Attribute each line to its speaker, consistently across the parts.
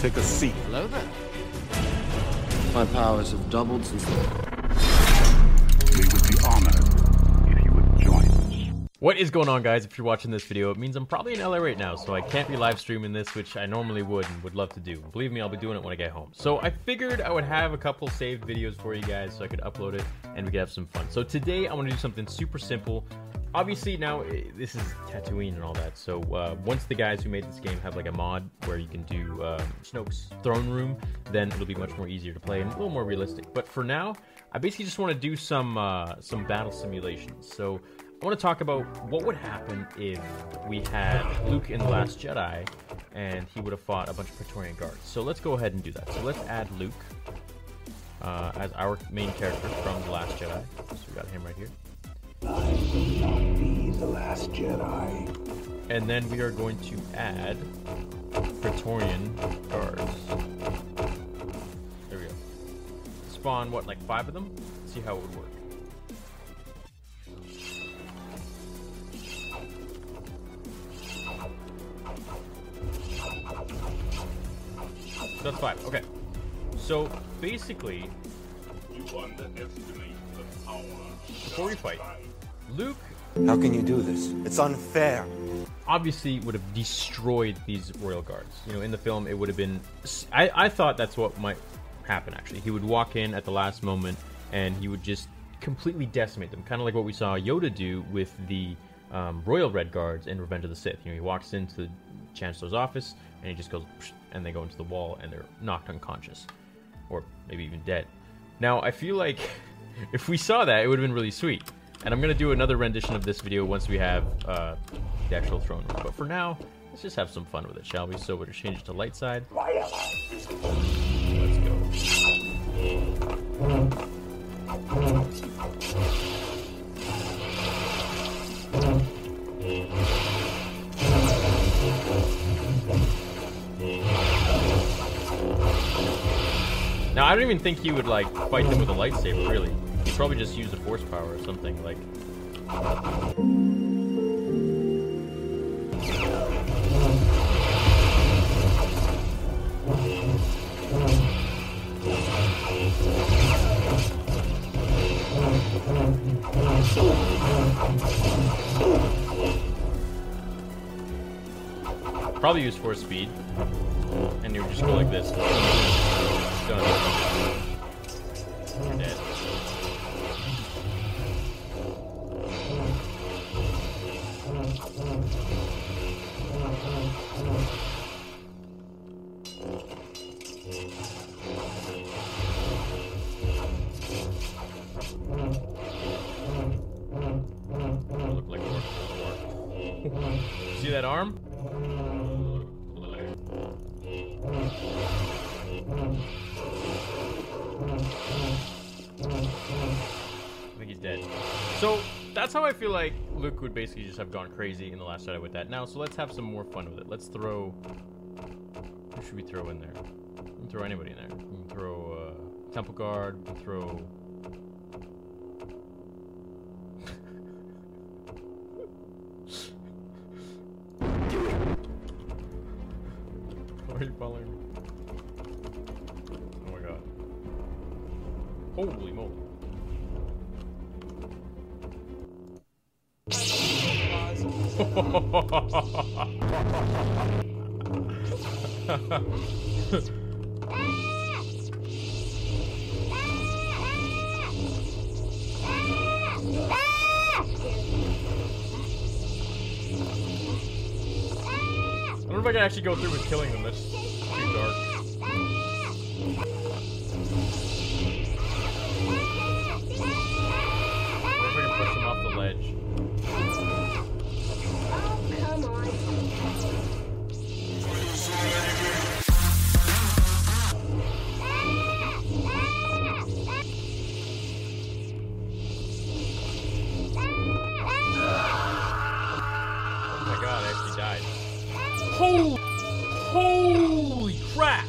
Speaker 1: Take a seat.
Speaker 2: Hello there. My powers have doubled since.
Speaker 1: We would be honored if you would join us.
Speaker 3: What is going on, guys? If you're watching this video, it means I'm probably in LA right now, so I can't be live streaming this, which I normally would and would love to do. Believe me, I'll be doing it when I get home. So I figured I would have a couple saved videos for you guys so I could upload it and we could have some fun. So today I want to do something super simple. Obviously, now eh, this is Tatooine and all that. So uh, once the guys who made this game have like a mod where you can do um, Snoke's throne room, then it'll be much more easier to play and a little more realistic. But for now, I basically just want to do some uh, some battle simulations. So I want to talk about what would happen if we had Luke in The Last Jedi and he would have fought a bunch of Praetorian guards. So let's go ahead and do that. So let's add Luke uh, as our main character from The Last Jedi. So we got him right here.
Speaker 1: Be the last Jedi.
Speaker 3: And then we are going to add Praetorian guards. There we go. Spawn, what, like five of them? see how it would work. That's five. Okay. So basically, before we fight, Luke
Speaker 4: How can you do this? It's unfair.
Speaker 3: obviously would have destroyed these royal guards. You know, in the film, it would have been. I, I thought that's what might happen. Actually, he would walk in at the last moment and he would just completely decimate them, kind of like what we saw Yoda do with the um, royal red guards in Revenge of the Sith. You know, he walks into the chancellor's office and he just goes, and they go into the wall and they're knocked unconscious, or maybe even dead. Now, I feel like if we saw that, it would have been really sweet. And I'm gonna do another rendition of this video once we have uh, the actual throne room. But for now, let's just have some fun with it, shall we? So we'll just change it to light side. Let's go. I don't even think he would like fight them with a lightsaber. Really, he'd probably just use the force power or something like. Probably use force speed, and you would just go like this. Done. You're dead. See that arm? I think he's dead. So that's how I feel like Luke would basically just have gone crazy in the Last Jedi with that. Now, so let's have some more fun with it. Let's throw. Who should we throw in there? We can throw anybody in there. We can throw uh, Temple Guard. We can throw. Why are you following me? Holy moly. I wonder if I can actually go through with killing them. That's Holy crap!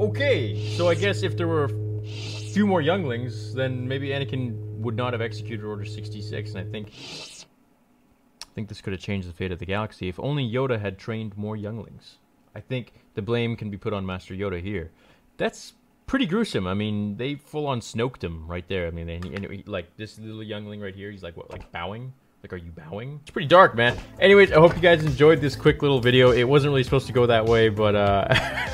Speaker 3: Okay, so I guess if there were a few more younglings, then maybe Anakin would not have executed Order 66, and I think I think this could have changed the fate of the galaxy if only Yoda had trained more younglings. I think the blame can be put on Master Yoda here. That's pretty gruesome. I mean, they full on snoked him right there. I mean, and, and he, like this little youngling right here, he's like what, like bowing? Like, are you bowing? It's pretty dark, man. Anyways, I hope you guys enjoyed this quick little video. It wasn't really supposed to go that way, but uh.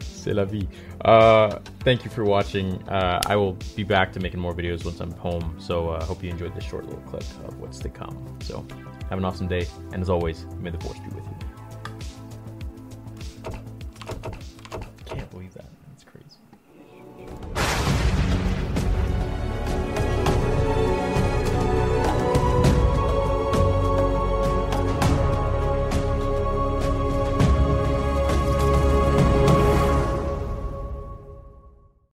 Speaker 3: c'est la vie. Uh, thank you for watching. Uh, I will be back to making more videos once I'm home. So I uh, hope you enjoyed this short little clip of what's to come. So have an awesome day. And as always, may the force be with you.